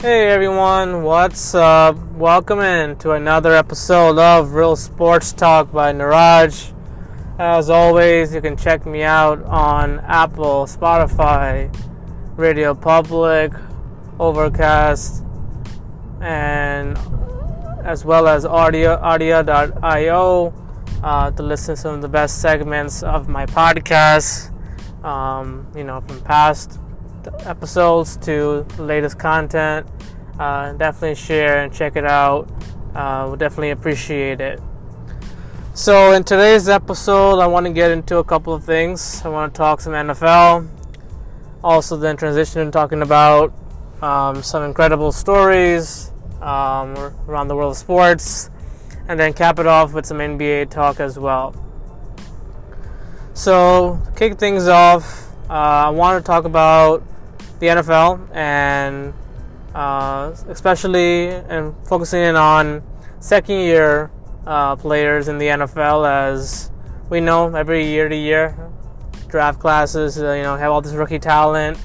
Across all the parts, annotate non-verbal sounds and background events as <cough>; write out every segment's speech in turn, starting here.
Hey everyone, what's up? Welcome in to another episode of Real Sports Talk by Niraj. As always, you can check me out on Apple, Spotify, Radio Public, Overcast, and as well as audio audio.io uh, to listen to some of the best segments of my podcast. Um, you know, from past episodes to the latest content. Uh, definitely share and check it out. Uh, we'll definitely appreciate it. So, in today's episode, I want to get into a couple of things. I want to talk some NFL, also then transition into talking about um, some incredible stories um, around the world of sports, and then cap it off with some NBA talk as well. So, kick things off, uh, I want to talk about the NFL and uh, especially and focusing in on second year uh, players in the NFL as we know every year to year draft classes uh, you know have all this rookie talent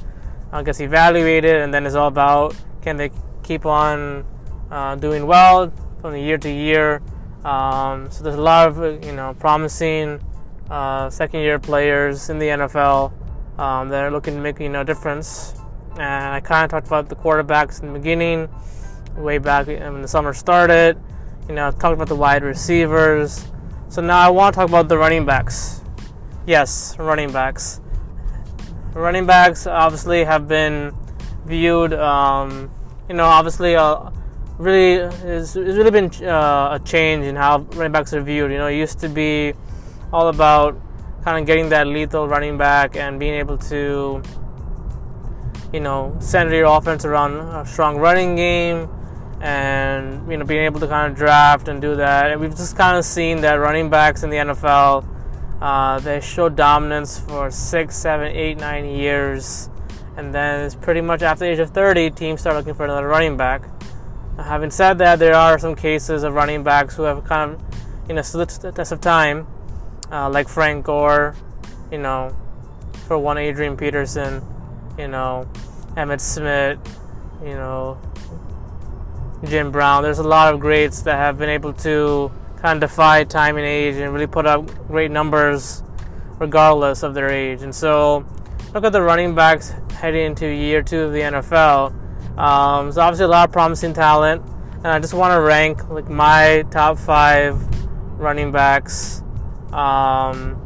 uh, gets evaluated and then it's all about can they keep on uh, doing well from year to year. Um, so there's a lot of you know promising uh, second year players in the NFL um, that are looking to make you know difference and I kind of talked about the quarterbacks in the beginning, way back when the summer started. You know, talked about the wide receivers. So now I want to talk about the running backs. Yes, running backs. Running backs obviously have been viewed, um, you know, obviously uh, really it's, it's really been uh, a change in how running backs are viewed. You know, it used to be all about kind of getting that lethal running back and being able to you know, center your offense around a strong running game and, you know, being able to kind of draft and do that. And we've just kind of seen that running backs in the NFL, uh, they show dominance for six, seven, eight, nine years. And then it's pretty much after the age of 30, teams start looking for another running back. Now, having said that, there are some cases of running backs who have kind of, you know, stood the test of time, uh, like Frank Gore, you know, for one Adrian Peterson you know, Emmitt Smith, you know, Jim Brown. There's a lot of greats that have been able to kind of defy time and age and really put up great numbers regardless of their age. And so, look at the running backs heading into year two of the NFL. Um, there's obviously a lot of promising talent, and I just want to rank like my top five running backs um,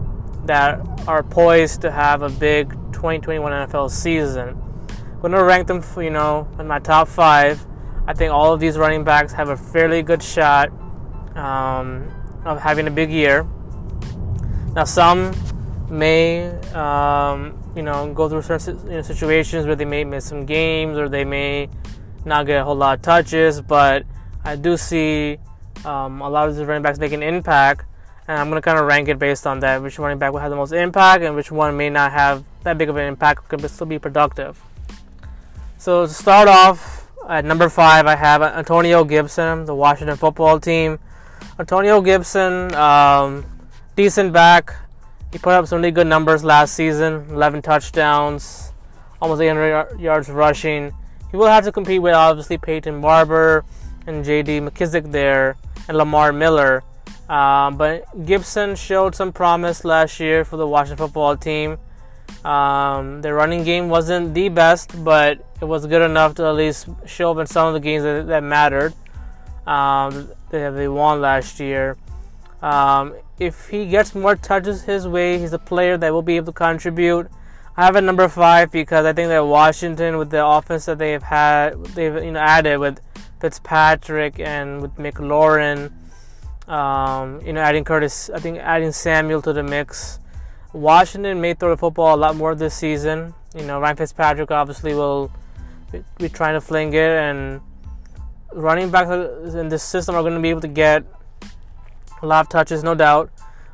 that are poised to have a big 2021 NFL season. I'm going to rank them, you know, in my top five. I think all of these running backs have a fairly good shot um, of having a big year. Now, some may, um, you know, go through certain you know, situations where they may miss some games or they may not get a whole lot of touches, but I do see um, a lot of these running backs making impact and I'm going to kind of rank it based on that. Which running back will have the most impact, and which one may not have that big of an impact, could still be productive. So to start off at number five, I have Antonio Gibson, the Washington Football Team. Antonio Gibson, um, decent back. He put up some really good numbers last season 11 touchdowns, almost 800 yards rushing. He will have to compete with obviously Peyton Barber and J.D. McKissic there and Lamar Miller. Um, but Gibson showed some promise last year for the Washington football team. Um, their running game wasn't the best, but it was good enough to at least show up in some of the games that, that mattered. Um, that they won last year. Um, if he gets more touches his way, he's a player that will be able to contribute. I have a number five because I think that Washington, with the offense that they've had, they've you know added with Fitzpatrick and with McLaurin um, you know, adding Curtis, I think adding Samuel to the mix. Washington may throw the football a lot more this season. You know, Ryan Fitzpatrick obviously will be trying to fling it, and running backs in this system are going to be able to get a lot of touches, no doubt,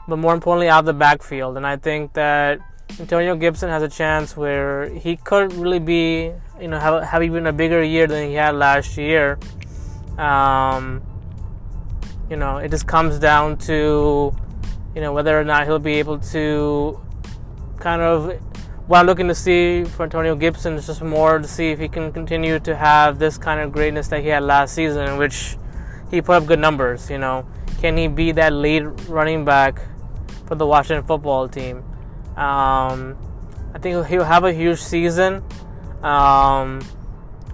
but more importantly, out of the backfield. And I think that Antonio Gibson has a chance where he could really be, you know, have, have even a bigger year than he had last year. Um, you know, it just comes down to, you know, whether or not he'll be able to kind of what I'm looking to see for Antonio Gibson is just more to see if he can continue to have this kind of greatness that he had last season, in which he put up good numbers. You know, can he be that lead running back for the Washington football team? Um, I think he'll have a huge season. Um,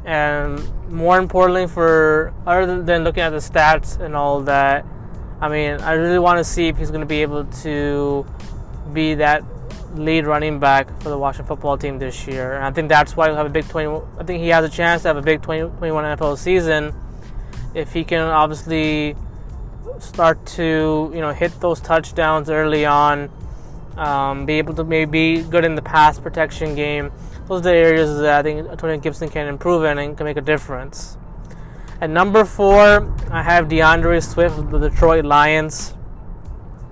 and more importantly, for other than looking at the stats and all that, I mean, I really want to see if he's going to be able to be that lead running back for the Washington football team this year. And I think that's why he'll have a big 20. I think he has a chance to have a big 20, 21 NFL season if he can obviously start to you know hit those touchdowns early on, um, be able to maybe be good in the pass protection game. Those are the areas that I think Antonio Gibson can improve in and can make a difference. At number four, I have D'Andre Swift of the Detroit Lions.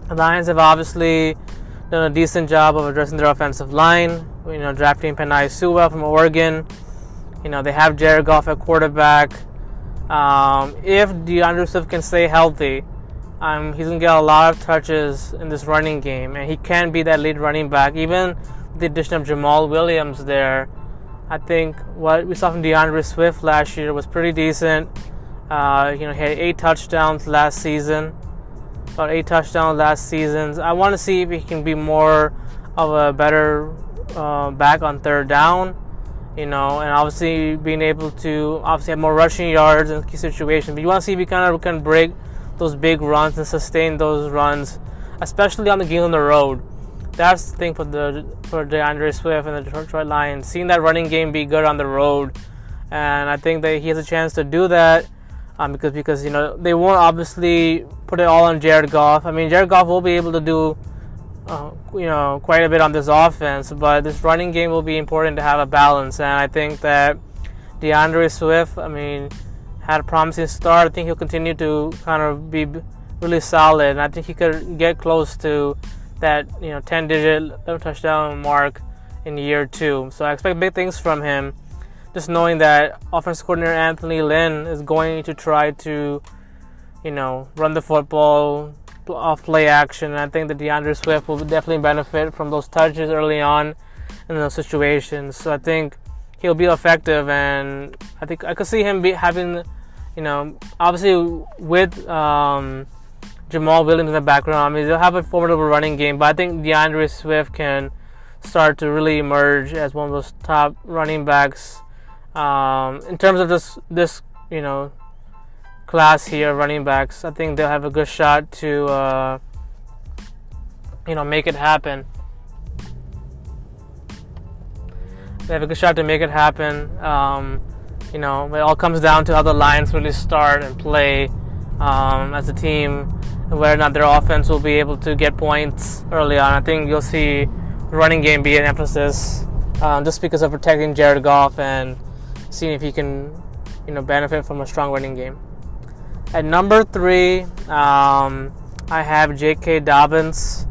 The Lions have obviously done a decent job of addressing their offensive line. You know, drafting Penei Sewell from Oregon. You know, they have Jared Goff at quarterback. Um, if D'Andre Swift can stay healthy, um, he's gonna get a lot of touches in this running game, and he can be that lead running back. Even the addition of Jamaal Williams there, I think what we saw from D'Andre Swift last year was pretty decent. Uh, you know, he had eight touchdowns last season, about eight touchdowns last season. I want to see if he can be more of a better uh, back on third down you know, and obviously being able to obviously have more rushing yards in key situations. But you want to see if he kind of can break those big runs and sustain those runs, especially on the game on the road. That's the thing for the for D'Andre Swift and the Detroit Lions. Seeing that running game be good on the road, and I think that he has a chance to do that. Um, because because you know they won't obviously put it all on Jared Goff. I mean Jared Goff will be able to do uh, you know quite a bit on this offense, but this running game will be important to have a balance. And I think that D'Andre Swift, I mean, had a promising start. I think he'll continue to kind of be really solid, and I think he could get close to that you know 10-digit touchdown mark in year two. So I expect big things from him. Just knowing that offensive coordinator Anthony Lynn is going to try to, you know, run the football, off play action. And I think that D'Andre Swift will definitely benefit from those touches early on in those situations. So I think he'll be effective, and I think I could see him be having, you know, obviously with um, Jamaal Williams in the background. I mean, they'll have a formidable running game, but I think D'Andre Swift can start to really emerge as one of those top running backs um, in terms of this this you know class here, running backs. I think they'll have a good shot to, uh, you know, make it happen. They have a good shot to make it happen. Um, you know, it all comes down to how the Lions really start and play um, as a team, whether or not their offense will be able to get points early on. I think you'll see running game be an emphasis, um, just because of protecting Jared Goff and seeing if he can, you know, benefit from a strong running game. At number three, um, I have J.K. Dobbins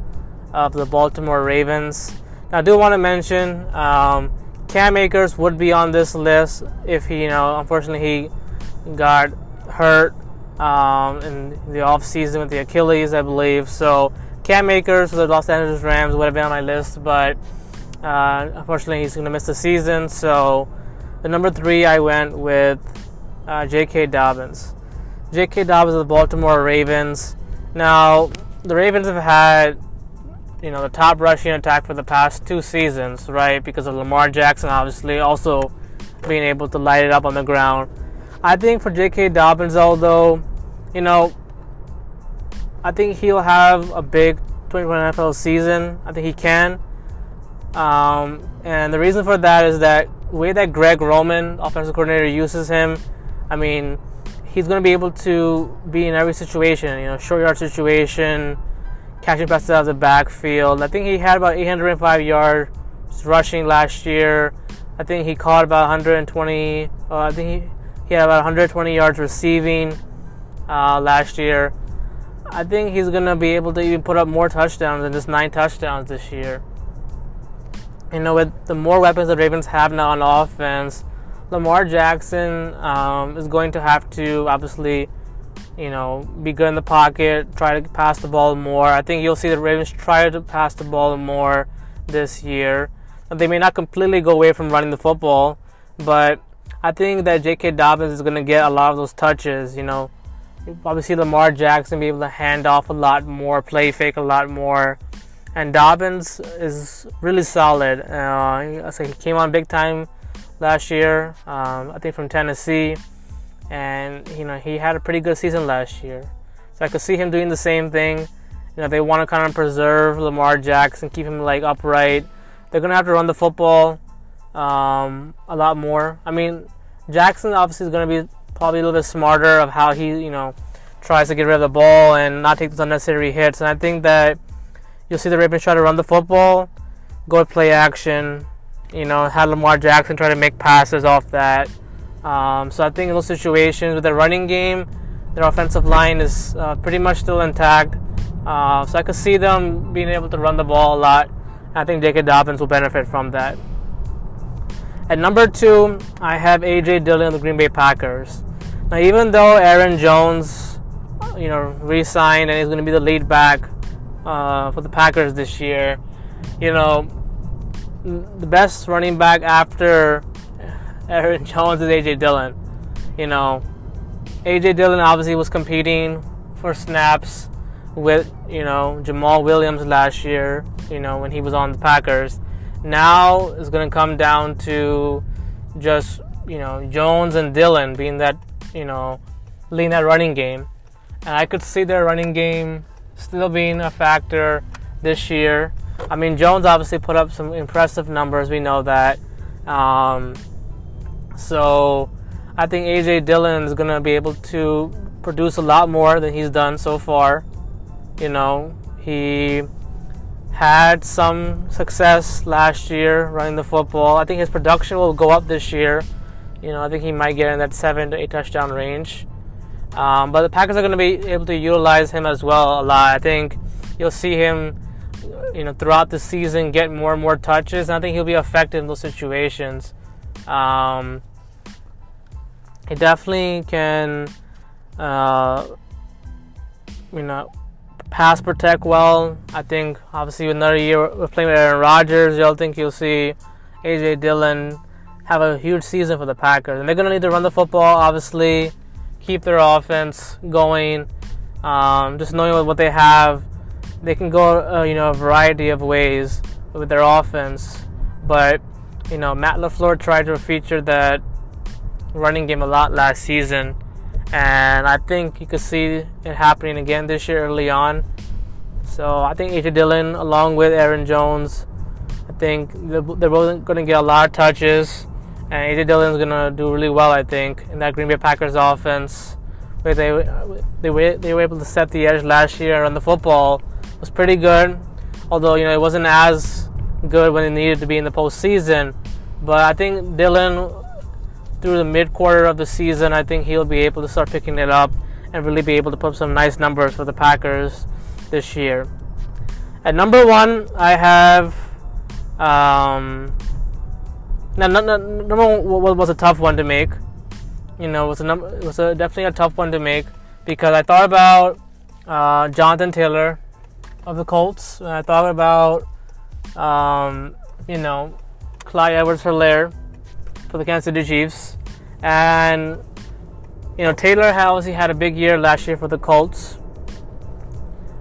of the Baltimore Ravens. Now, I do want to mention um, Cam Akers would be on this list if he, you know, unfortunately he got hurt um, in the offseason with the Achilles, I believe. So Cam Akers for the Los Angeles Rams would have been on my list, but uh, unfortunately he's going to miss the season. So the number three, I went with uh, J.K. Dobbins. J.K. Dobbins of the Baltimore Ravens. Now, the Ravens have had, you know, the top rushing attack for the past two seasons, right? Because of Lamar Jackson, obviously, also being able to light it up on the ground. I think for J.K. Dobbins, although, you know, I think he'll have a big 21 NFL season. I think he can. Um, and the reason for that is that way that Greg Roman, offensive coordinator, uses him. I mean, he's going to be able to be in every situation, you know, short yard situation, catching passes out of the backfield. I think he had about 805 yards rushing last year. I think he caught about 120. Uh, I think he, he had about 120 yards receiving uh, last year. I think he's going to be able to even put up more touchdowns than just nine touchdowns this year. You know, with the more weapons the Ravens have now on offense, Lamar Jackson um, is going to have to obviously, you know, be good in the pocket, try to pass the ball more. I think you'll see the Ravens try to pass the ball more this year. They may not completely go away from running the football, but I think that J.K. Dobbins is going to get a lot of those touches. You know, you probably see Lamar Jackson be able to hand off a lot more, play fake a lot more. And Dobbins is really solid. Uh, so he came on big time last year, um, I think from Tennessee, and you know he had a pretty good season last year. So I could see him doing the same thing. You know, they want to kind of preserve Lamar Jackson, keep him like upright. They're gonna have to run the football um, a lot more. I mean, Jackson obviously is gonna be probably a little bit smarter of how he, you know, tries to get rid of the ball and not take those unnecessary hits. And I think that you'll see the Ravens try to run the football, go to play action, you know, have Lamar Jackson try to make passes off that. Um, so I think in those situations with the running game, their offensive line is uh, pretty much still intact. Uh, so I could see them being able to run the ball a lot. I think J.K. Dobbins will benefit from that. At number two, I have A.J. Dillon of the Green Bay Packers. Now, even though Aaron Jones, you know, re-signed and he's going to be the lead back uh, for the Packers this year, you know, the best running back after Aaron <laughs> Jones is AJ Dillon. You know, AJ Dillon obviously was competing for snaps with, you know, Jamaal Williams last year, you know, when he was on the Packers. Now it's going to come down to just, you know, Jones and Dillon being that, you know, leading that running game. And I could see their running game still being a factor this year. I mean, Jones obviously put up some impressive numbers. We know that. Um, so I think AJ Dillon is going to be able to produce a lot more than he's done so far. You know, he had some success last year running the football. I think his production will go up this year. You know, I think he might get in that seven to eight touchdown range. Um, but the Packers are going to be able to utilize him as well a lot. I think you'll see him you know, throughout the season, get more and more touches. And I think he'll be effective in those situations. Um, he definitely can, uh, you know, pass protect well. I think obviously with another year of playing with Aaron Rodgers, you'll think you'll see AJ Dillon have a huge season for the Packers. And they're gonna need to run the football, obviously, keep their offense going. Um, just knowing what they have they can go uh, you know a variety of ways with their offense, but you know Matt LaFleur tried to feature that running game a lot last season, and I think you could see it happening again this year early on. So I think AJ Dillon, along with Aaron Jones, I think they're both going to get a lot of touches, and AJ Dillon's going to do really well. I think in that Green Bay Packers offense, where they uh, they were, they were able to set the edge last year on the football was pretty good. Although you know it wasn't as good when it needed to be in the postseason. But I think Dillon, through the mid quarter of the season, I think he'll be able to start picking it up and really be able to put some nice numbers for the Packers this year. At number one, I have. Um, now, number one was a tough one to make. You know, it was a number, it was a, definitely a tough one to make because I thought about uh, Jonathan Taylor of the Colts. I thought about, um, you know, Clyde Edwards-Helaire for the Kansas City Chiefs. And, you know, Taylor obviously had a big year last year for the Colts.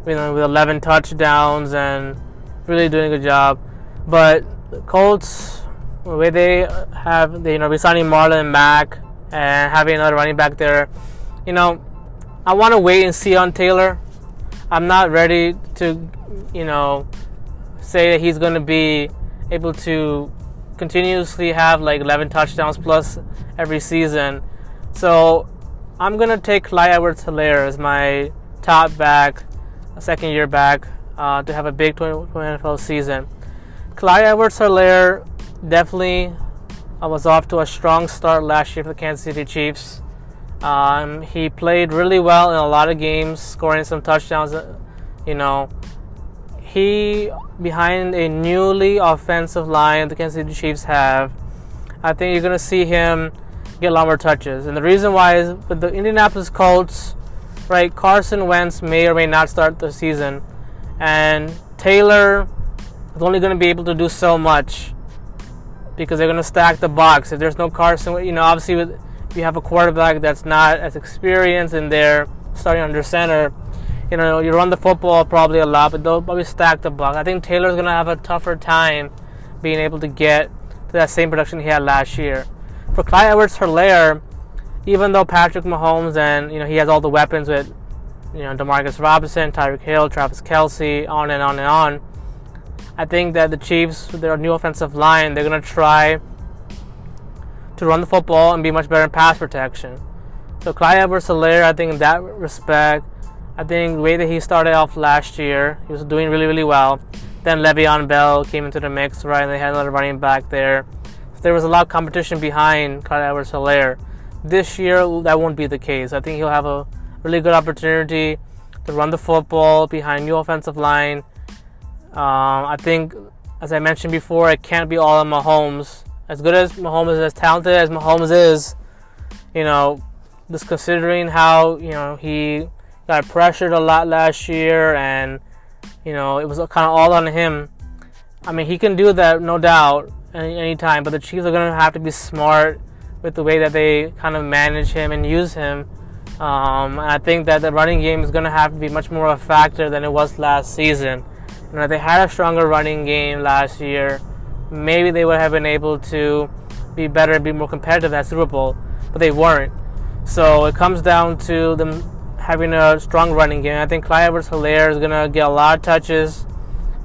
You know, with 11 touchdowns and really doing a good job. But the Colts, the way they have, they, you know, resigning Marlon Mack and having another running back there, you know, I want to wait and see on Taylor. I'm not ready to, you know, say that he's going to be able to continuously have like 11 touchdowns plus every season. So I'm to take Clyde Edwards-Helaire as my top back, second year back, uh, to have a big 2020 NFL season. Clyde Edwards-Helaire definitely uh, was off to a strong start last year for the Kansas City Chiefs. Um, he played really well in a lot of games, scoring some touchdowns. Uh, you know, he behind a newly offensive line the Kansas City Chiefs have. I think you're gonna see him get a lot more touches, and the reason why is with the Indianapolis Colts, right? Carson Wentz may or may not start the season, and Taylor is only gonna be able to do so much because they're going to stack the box. If there's no Carson, you know, obviously, with, if you have a quarterback that's not as experienced and they're starting under center, you know, you run the football probably a lot, but they'll probably stack the box. I think Taylor's going to have a tougher time being able to get to that same production he had last year. For Clyde Edwards-Helaire, even though Patrick Mahomes and, you know, he has all the weapons with, you know, Demarcus Robinson, Tyreek Hill, Travis Kelce, on and on and on, I think that the Chiefs, with their new offensive line, they're going to try to run the football and be much better in pass protection. So Clyde Edwards-Helaire, I think in that respect, I think the way that he started off last year, he was doing really, really well. Then Le'Veon Bell came into the mix, right, and they had another running back there. So there was a lot of competition behind Clyde Edwards-Helaire. This year, that won't be the case. I think he'll have a really good opportunity to run the football behind new offensive line. Um, I think, as I mentioned before, it can't be all on Mahomes. As good as Mahomes is, as talented as Mahomes is, you know, just considering how you know he got pressured a lot last year, and you know it was kind of all on him. I mean, he can do that, no doubt, any anytime. But the Chiefs are going to have to be smart with the way that they kind of manage him and use him. Um, I think that the running game is going to have to be much more of a factor than it was last season. You know, they had a stronger running game last year. Maybe they would have been able to be better and be more competitive at Super Bowl, but they weren't. So it comes down to them having a strong running game. I think Clyde Edwards-Helaire is going to get a lot of touches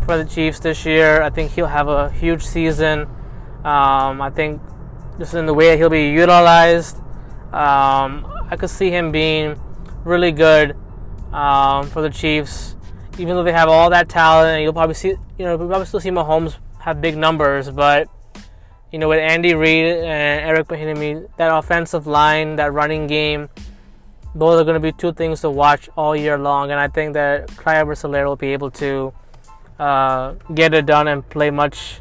for the Chiefs this year. I think he'll have a huge season. Um, I think just in the way he'll be utilized, um, I could see him being really good um, for the Chiefs. Even though they have all that talent, you'll probably see, you know, we'll probably still see Mahomes have big numbers, but you know, with Andy Reid and Eric Bieniemy, that offensive line, that running game, those are going to be two things to watch all year long. And I think that Clyde Edwards-Helaire will be able to uh, get it done and play much,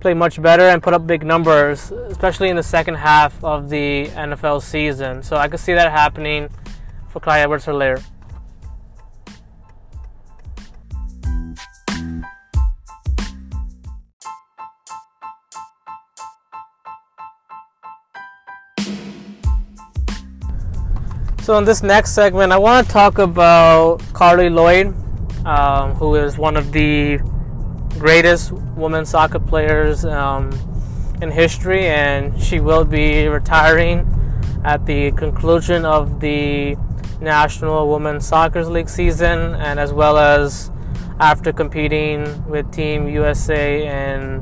play much better and put up big numbers, especially in the second half of the NFL season. So I could see that happening for Clyde Edwards-Helaire. So in this next segment, I want to talk about Carli Lloyd, um, who is one of the greatest women soccer players um, in history, and she will be retiring at the conclusion of the National Women's Soccer League season, and as well as after competing with Team USA in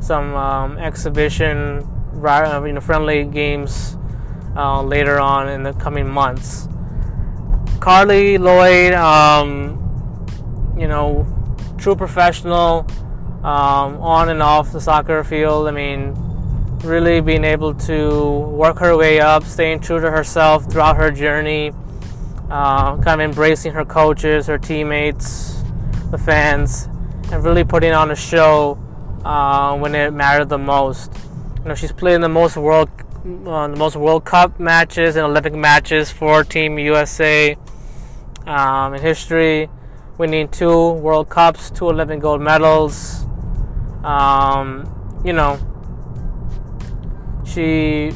some um, exhibition, you know, friendly games uh, later on in the coming months. Carli Lloyd, um, you know, true professional um, on and off the soccer field. I mean, really being able to work her way up, staying true to herself throughout her journey, uh, kind of embracing her coaches, her teammates, the fans, and really putting on a show uh, when it mattered the most. You know, she's played in the most World uh, the most World Cup matches and Olympic matches for Team USA um, in history, winning two World Cups, two Olympic gold medals. Um, you know, she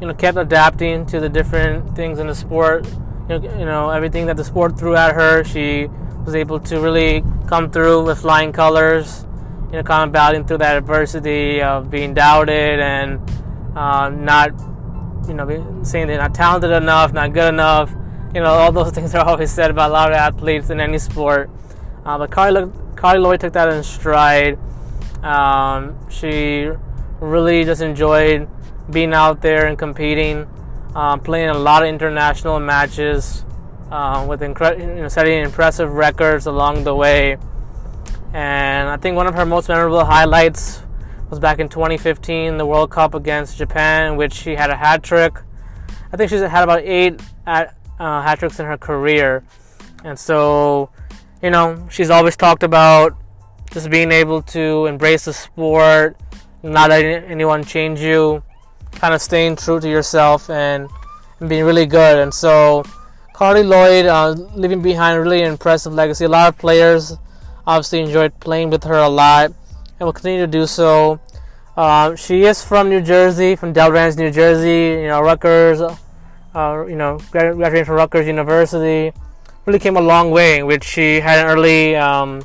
you know kept adapting to the different things in the sport. You know, you know everything that the sport threw at her, she was able to really come through with flying colors. You know, battling through that adversity of being doubted and uh, not, you know, saying they're not talented enough, not good enough. You know, all those <laughs> things are always said about a lot of athletes in any sport. Uh, but Carli, Carli Lloyd took that in stride. Um, she really just enjoyed being out there and competing, um, playing a lot of international matches, uh, with incre- you know, setting impressive records along the way. And I think one of her most memorable highlights was back in 2015, the World Cup against Japan, which she had a hat trick. I think she's had about eight at, uh, hat tricks in her career, and so you know she's always talked about just being able to embrace the sport, not letting anyone change you, kind of staying true to yourself, and, and being really good. And so Carli Lloyd, uh, leaving behind a really impressive legacy. A lot of players obviously enjoyed playing with her a lot and will continue to do so. Um, she is from New Jersey, from Delran, New Jersey. You know, Rutgers. Uh, you know, graduating from Rutgers University. Really came a long way, which she had an early, um,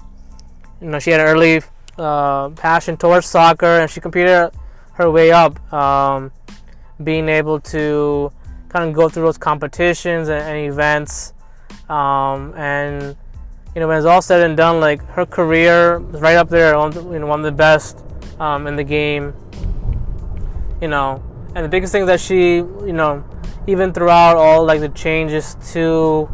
you know, she had an early uh, passion towards soccer, and she competed her way up, um, being able to kind of go through those competitions and, and events, um, and you know, when it's all said and done, like her career is right up there, on you know, one of the best um, in the game. You know, and the biggest thing that she, you know, even throughout all like the changes to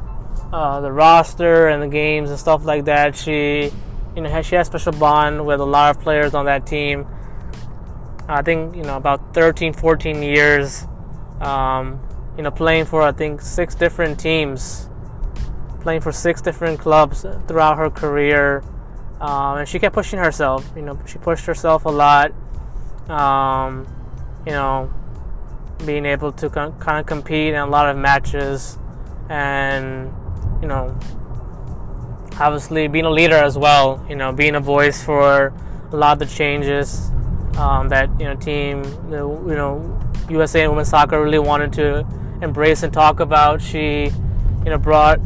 uh, the roster and the games and stuff like that, she, you know, she has a special bond with a lot of players on that team. I think you know about 13, 14 years, um, you know, playing for I think six different teams playing for six different clubs throughout her career. Um, and she kept pushing herself. You know, she pushed herself a lot. Um, you know, being able to con- kind of compete in a lot of matches, and you know, obviously being a leader as well. You know, being a voice for a lot of the changes um, that you know team, you know, USA and women's soccer really wanted to embrace and talk about. She, you know, brought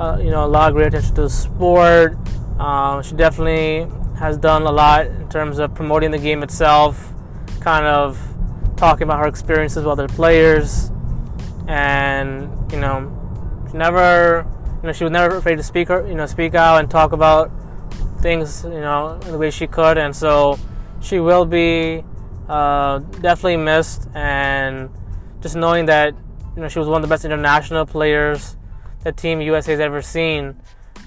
uh, you know a lot of great attention to the sport. Um, she definitely has done a lot in terms of promoting the game itself, kind of talking about her experiences with other players, and you know, she never, you know, she was never afraid to speak her, you know, speak out and talk about things, you know, in the way she could, and so she will be uh, definitely missed, and just knowing that you know she was one of the best international players that Team USA's ever seen.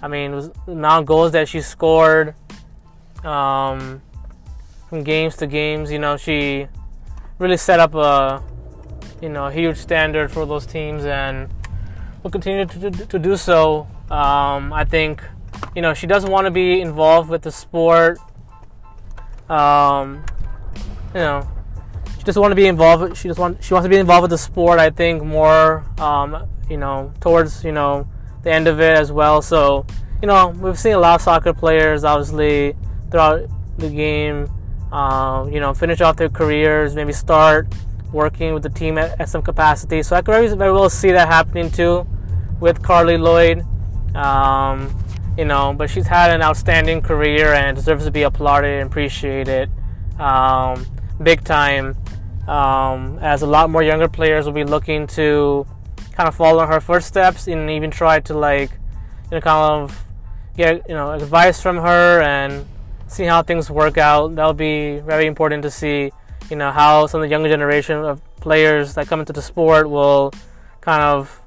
I mean, was the amount of goals that she scored um, from games to games. You know, she really set up a you know huge standard for those teams, and will continue to, to, to do so. Um, I think you know she doesn't want to be involved with the sport. Um, you know, doesn't want to be involved. She just want she wants to be involved with the sport. I think more um, you know, towards, you know, the end of it as well. So, you know, we've seen a lot of soccer players obviously throughout the game, uh, you know, finish off their careers, maybe start working with the team at, at some capacity. So I could very, very well see that happening too with Carli Lloyd. Um, you know, but she's had an outstanding career and deserves to be applauded and appreciated um, big time. Um, as a lot more younger players will be looking to kind of follow her footsteps and even try to like you know kind of get you know advice from her and see how things work out. That'll be very important to see you know how some of the younger generation of players that come into the sport will kind of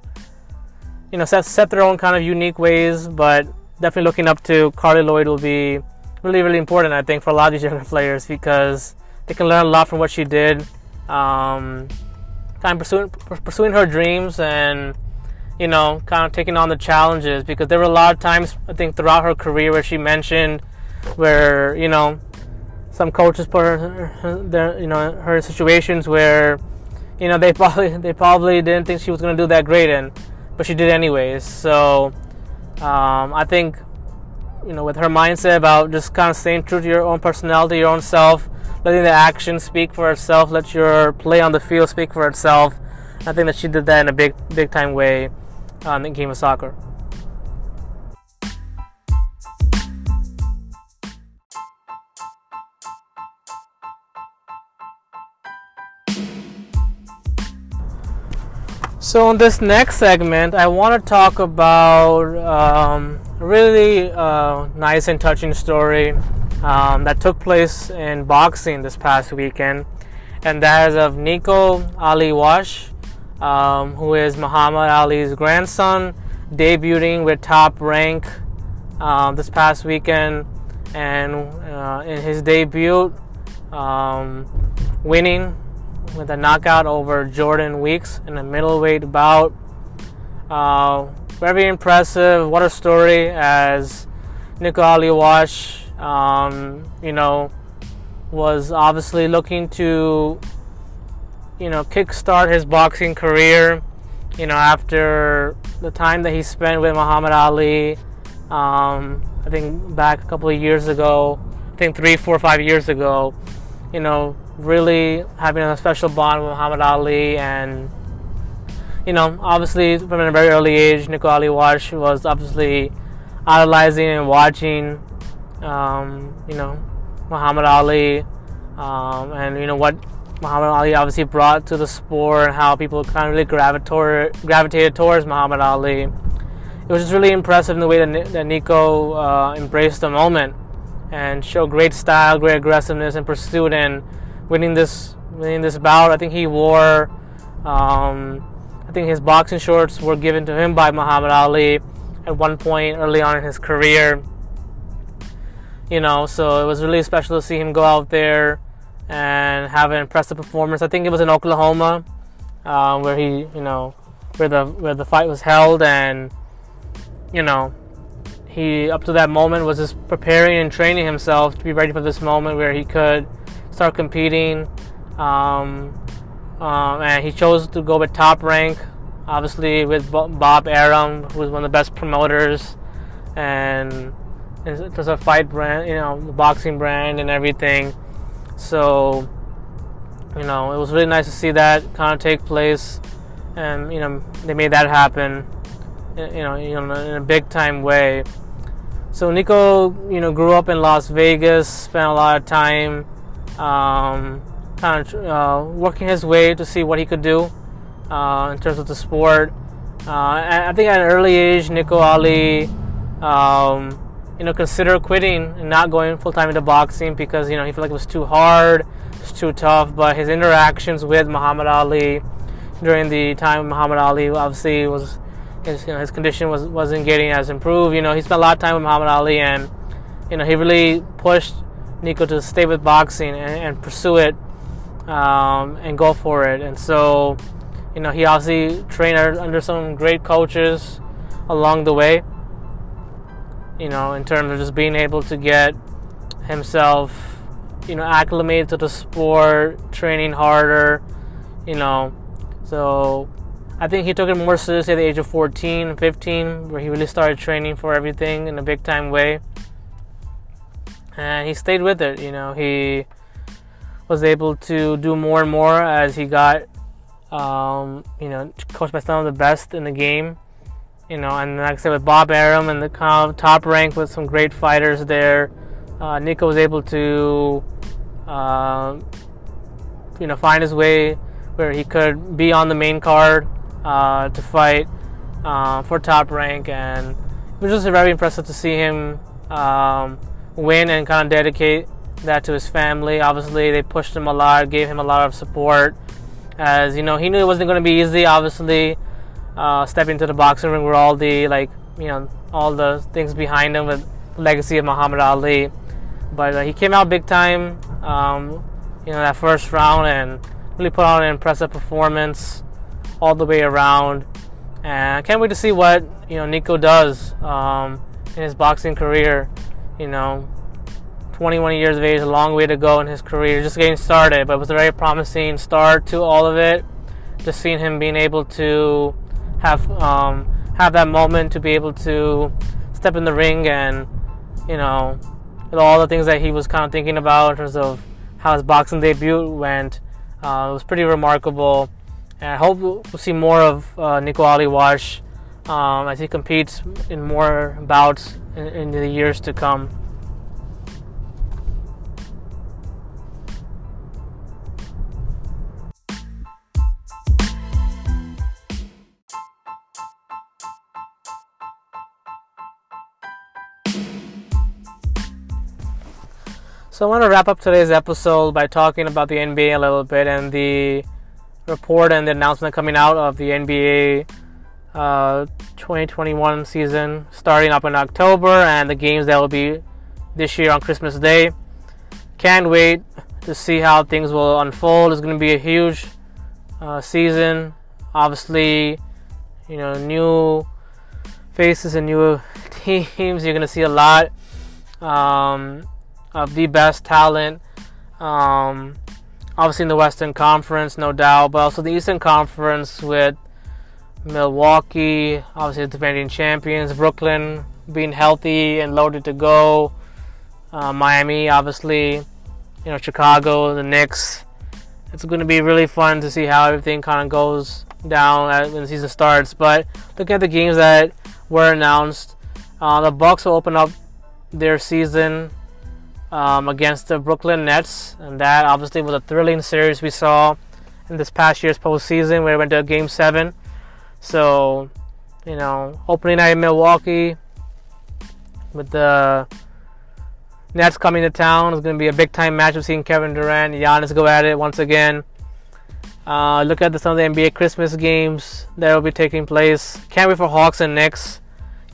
you know set set their own kind of unique ways, but definitely looking up to Carli Lloyd will be really really important I think for a lot of these younger players because they can learn a lot from what she did. Um, kind of pursuing pursuing her dreams and you know kind of taking on the challenges because there were a lot of times I think throughout her career where she mentioned where you know some coaches put her, there you know her in situations where you know they <laughs> probably they probably didn't think she was going to do that great and but she did anyways so um, I think you know with her mindset about just kind of staying true to your own personality your own self letting the action speak for itself, let your play on the field speak for itself. I think that she did that in a big, big time way um, in the game of soccer. So in this next segment, I want to talk about um, a really uh, nice and touching story um, that took place in boxing this past weekend, and that is of Nico Ali Walsh, um, who is Muhammad Ali's grandson, debuting with top rank um, this past weekend, and uh, in his debut, um, winning with a knockout over Jordan Weeks in a middleweight bout. Uh, very impressive. What a story as Nico Ali Walsh um, you know, was obviously looking to, you know, kickstart his boxing career. You know, after the time that he spent with Muhammad Ali, um, I think back a couple of years ago, I think three, four, five years ago, you know, really having a special bond with Muhammad Ali and you know, obviously from a very early age, Nico Ali was obviously idolizing and watching, um, you know, Muhammad Ali, um, and you know what Muhammad Ali obviously brought to the sport and how people kind of really gravitated gravitated towards Muhammad Ali. It was just really impressive in the way that, that Nico uh, embraced the moment and showed great style, great aggressiveness, and pursuit and winning this winning this bout. I think he wore. Um, I think his boxing shorts were given to him by Muhammad Ali at one point early on in his career. You know, so it was really special to see him go out there and have an impressive performance. I think it was in Oklahoma uh, where he, you know, where the where the fight was held, and you know, he up to that moment was just preparing and training himself to be ready for this moment where he could start competing. Um, um, and he chose to go with Top Rank, obviously with Bob Arum, who's one of the best promoters, and it was a fight brand, you know, boxing brand and everything. So, you know, it was really nice to see that kind of take place, and you know, they made that happen, you know, you know, in a big time way. So Nico, you know, grew up in Las Vegas, spent a lot of time. Um, kind of uh, working his way to see what he could do uh, in terms of the sport. Uh, I think at an early age, Nico Ali, um, you know, consider quitting and not going full time into boxing because you know he felt like it was too hard, it's too tough. But his interactions with Muhammad Ali during the time Muhammad Ali obviously was his you know his condition was wasn't getting as improved. You know, he spent a lot of time with Muhammad Ali, and you know he really pushed Nico to stay with boxing and, and pursue it um, and go for it. And so, you know, he obviously trained under some great coaches along the way. You know, in terms of just being able to get himself, you know, acclimated to the sport, training harder, you know. So I think he took it more seriously at the age of 14, 15, where he really started training for everything in a big time way. And he stayed with it, you know. He was able to do more and more as he got, um, you know, coached by some of the best in the game. You know, and like I said, with Bob Arum and the kind of top rank with some great fighters there, uh, Nico was able to, uh, you know, find his way where he could be on the main card uh, to fight uh, for top rank, and it was just very impressive to see him um, win and kind of dedicate that to his family. Obviously, they pushed him a lot, gave him a lot of support. As you know, he knew it wasn't going to be easy. Obviously, uh, stepping into the boxing ring with all the like, you know, all the things behind him with legacy of Muhammad Ali. But uh, he came out big time. Um, you know, that first round and really put on an impressive performance all the way around. And I can't wait to see what you know Nico does um, in his boxing career. You know, 21 years of age, a long way to go in his career, just getting started, but it was a very promising start to all of it. Just seeing him being able to have um, have that moment to be able to step in the ring and you know all the things that he was kind of thinking about in terms of how his boxing debut went, uh, it was pretty remarkable. And I hope we'll see more of uh, Nico Ali Walsh um, as he competes in more bouts in, in the years to come. So I want to wrap up today's episode by talking about the NBA a little bit and the report and the announcement coming out of the NBA uh, 2021 season starting up in October and the games that will be this year on Christmas Day. Can't wait to see how things will unfold. It's going to be a huge uh, season. Obviously, you know, new faces and new <laughs> teams. You're going to see a lot. Um, of the best talent. Um, obviously in the Western Conference, no doubt, but also the Eastern Conference with Milwaukee, obviously the defending champions, Brooklyn being healthy and loaded to go, uh, Miami, obviously, you know, Chicago, the Knicks. It's going to be really fun to see how everything kind of goes down when the season starts. But looking at the games that were announced, uh, the Bucks will open up their season um, against the Brooklyn Nets, and that obviously was a thrilling series we saw in this past year's postseason where it went to Game Seven. So, you know, opening night in Milwaukee with the Nets coming to town is going to be a big time match. We've seen Kevin Durant, Giannis go at it once again. Uh, look at the, some of the NBA Christmas games that will be taking place. Can't wait for Hawks and Knicks.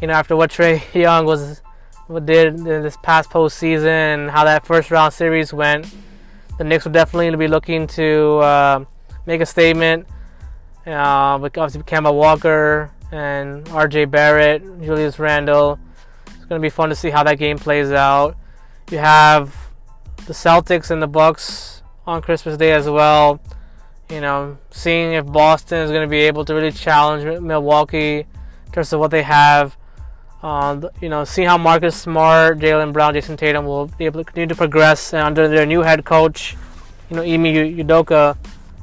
You know, after what Trae <laughs> Young was what did this past postseason and how that first round series went, the Knicks will definitely be looking to uh, make a statement. Uh, with obviously Kemba Walker and R.J. Barrett, Julius Randle. It's going to be fun to see how that game plays out. You have the Celtics and the Bucks on Christmas Day as well. You know, seeing if Boston is going to be able to really challenge Milwaukee in terms of what they have. Uh, you know, see how Marcus Smart, Jaylen Brown, Jayson Tatum will be able to continue to progress under their new head coach, you know, Ime Udoka,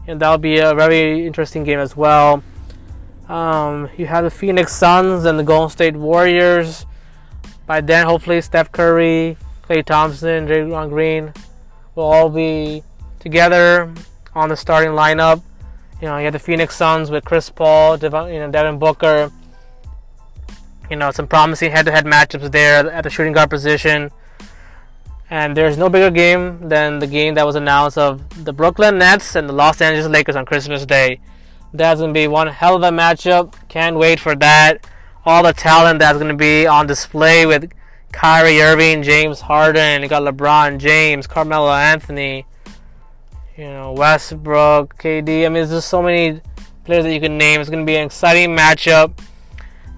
and that'll be a very interesting game as well. Um, you have the Phoenix Suns and the Golden State Warriors. By then, hopefully, Steph Curry, Klay Thompson, Draymond Green will all be together on the starting lineup. You know, you have the Phoenix Suns with Chris Paul, Devin, you know, Devin Booker. You know, some promising head-to-head matchups there at the shooting guard position. And there's no bigger game than the game that was announced of the Brooklyn Nets and the Los Angeles Lakers on Christmas Day. That's going to be one hell of a matchup. Can't wait for that. All the talent that's going to be on display with Kyrie Irving, James Harden, you got LeBron James, Carmelo Anthony, you know, Westbrook, KD. I mean, there's just so many players that you can name. It's going to be an exciting matchup.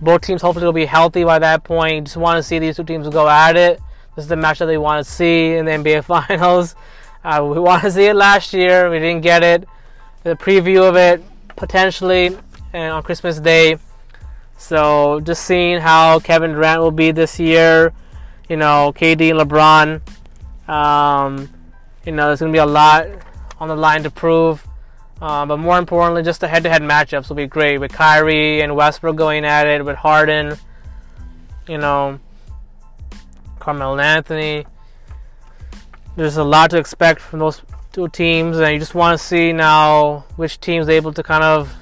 Both teams hopefully will be healthy by that point. Just want to see these two teams go at it. This is the match that they want to see in the NBA <laughs> Finals. Uh, we want to see it last year. We didn't get it. The preview of it potentially and on Christmas Day. So just seeing how Kevin Durant will be this year you know, KD, and LeBron. Um, you know, there's going to be a lot on the line to prove. Uh, but more importantly, just the head-to-head matchups will be great with Kyrie and Westbrook going at it, with Harden, you know, Carmelo Anthony. There's a lot to expect from those two teams, and you just want to see now which team's able to kind of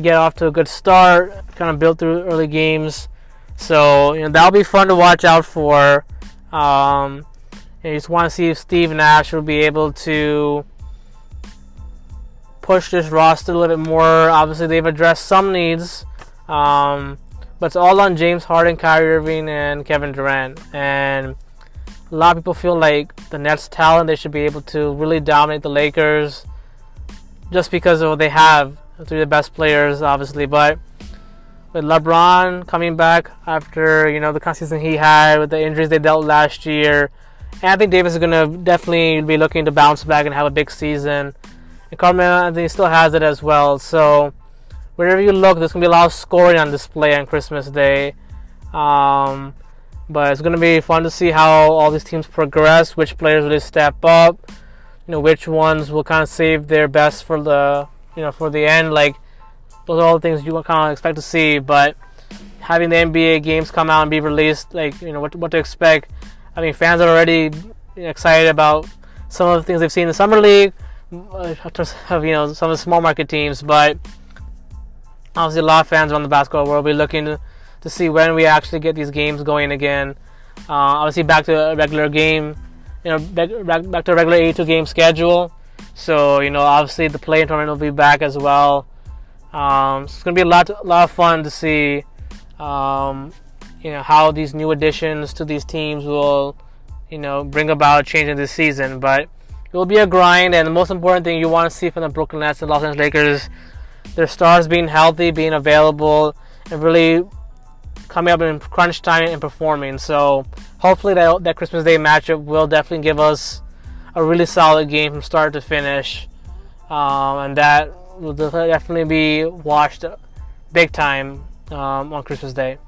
get off to a good start, kind of build through early games. So you know that'll be fun to watch out for. Um, you just want to see if Steve Nash will be able to push this roster a little bit more. Obviously, they've addressed some needs, um, but it's all on James Harden, Kyrie Irving, and Kevin Durant. And a lot of people feel like the Nets' talent, they should be able to really dominate the Lakers just because of what they have. Three of the best players, obviously, but with LeBron coming back after you know the kind of season he had with the injuries they dealt last year. Anthony Davis is going to definitely be looking to bounce back and have a big season. And Carmelo Anthony still has it as well. So wherever you look, there's to be a lot of scoring on display on Christmas Day. Um, but it's to be fun to see how all these teams progress, which players really step up, you know, which ones will kind of save their best for the, you know, for the end. Like those are all the things you kind of expect to see. But having the NBA games come out and be released, like you know what what to expect. I mean, fans are already excited about some of the things they've seen in the summer league. Of you know some of the small market teams, but obviously a lot of fans around the basketball world will be looking to, to see when we actually get these games going again. Uh, obviously back to a regular game, you know, back, back to a regular 82 game schedule. So you know, obviously the play tournament will be back as well. Um, so it's gonna be a lot, a lot of fun to see, um, you know, how these new additions to these teams will, you know, bring about a change in this season. But it will be a grind, and the most important thing you want to see from the Brooklyn Nets and Los Angeles Lakers, their stars being healthy, being available, and really coming up in crunch time and performing. So hopefully that that Christmas Day matchup will definitely give us a really solid game from start to finish, um, and that will definitely be watched big time um, on Christmas Day.